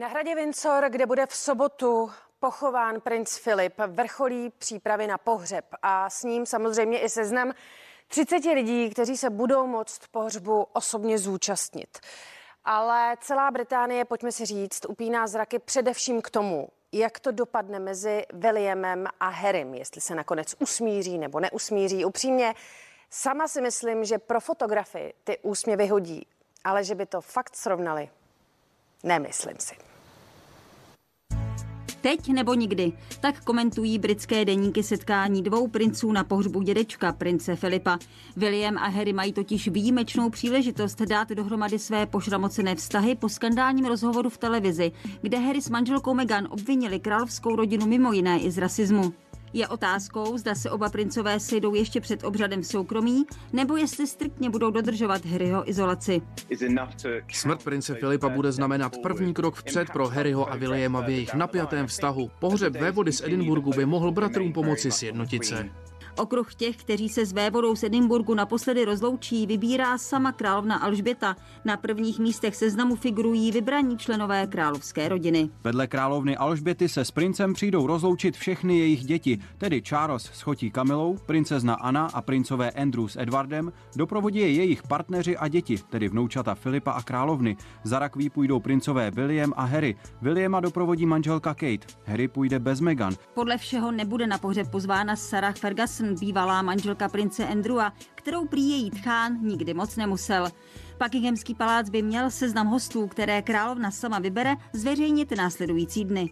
Na hradě Windsor, kde bude v sobotu pochován princ Filip, vrcholí přípravy na pohřeb a s ním samozřejmě i seznam 30 lidí, kteří se budou moct pohřbu osobně zúčastnit. Ale celá Británie, pojďme si říct, upíná zraky především k tomu, jak to dopadne mezi Williamem a Harrym, jestli se nakonec usmíří nebo neusmíří. Upřímně, sama si myslím, že pro fotografii ty úsměvy hodí, ale že by to fakt srovnali, nemyslím si. Teď nebo nikdy. Tak komentují britské deníky setkání dvou princů na pohřbu dědečka, prince Filipa. William a Harry mají totiž výjimečnou příležitost dát dohromady své pošramocené vztahy po skandálním rozhovoru v televizi, kde Harry s manželkou Meghan obvinili královskou rodinu mimo jiné i z rasismu. Je otázkou, zda se oba princové sejdou ještě před obřadem v soukromí, nebo jestli striktně budou dodržovat Harryho izolaci. Smrt prince Filipa bude znamenat první krok vpřed pro Harryho a Williama v jejich napjatém vztahu. Pohřeb vévody z Edinburgu by mohl bratrům pomoci sjednotit se. Okruh těch, kteří se s vévodou z Edinburgu naposledy rozloučí, vybírá sama královna Alžběta. Na prvních místech seznamu figurují vybraní členové královské rodiny. Vedle královny Alžběty se s princem přijdou rozloučit všechny jejich děti, tedy Charles s chotí Kamilou, princezna Anna a princové Andrew s Edwardem, doprovodí je jejich partneři a děti, tedy vnoučata Filipa a královny. Za rakví půjdou princové William a Harry. Williama doprovodí manželka Kate. Harry půjde bez Meghan. Podle všeho nebude na pohřeb pozvána Sarah Ferguson, bývalá manželka prince Andrewa, kterou prý její tchán nikdy moc nemusel. Buckinghamský palác by měl seznam hostů, které královna sama vybere, zveřejnit následující dny.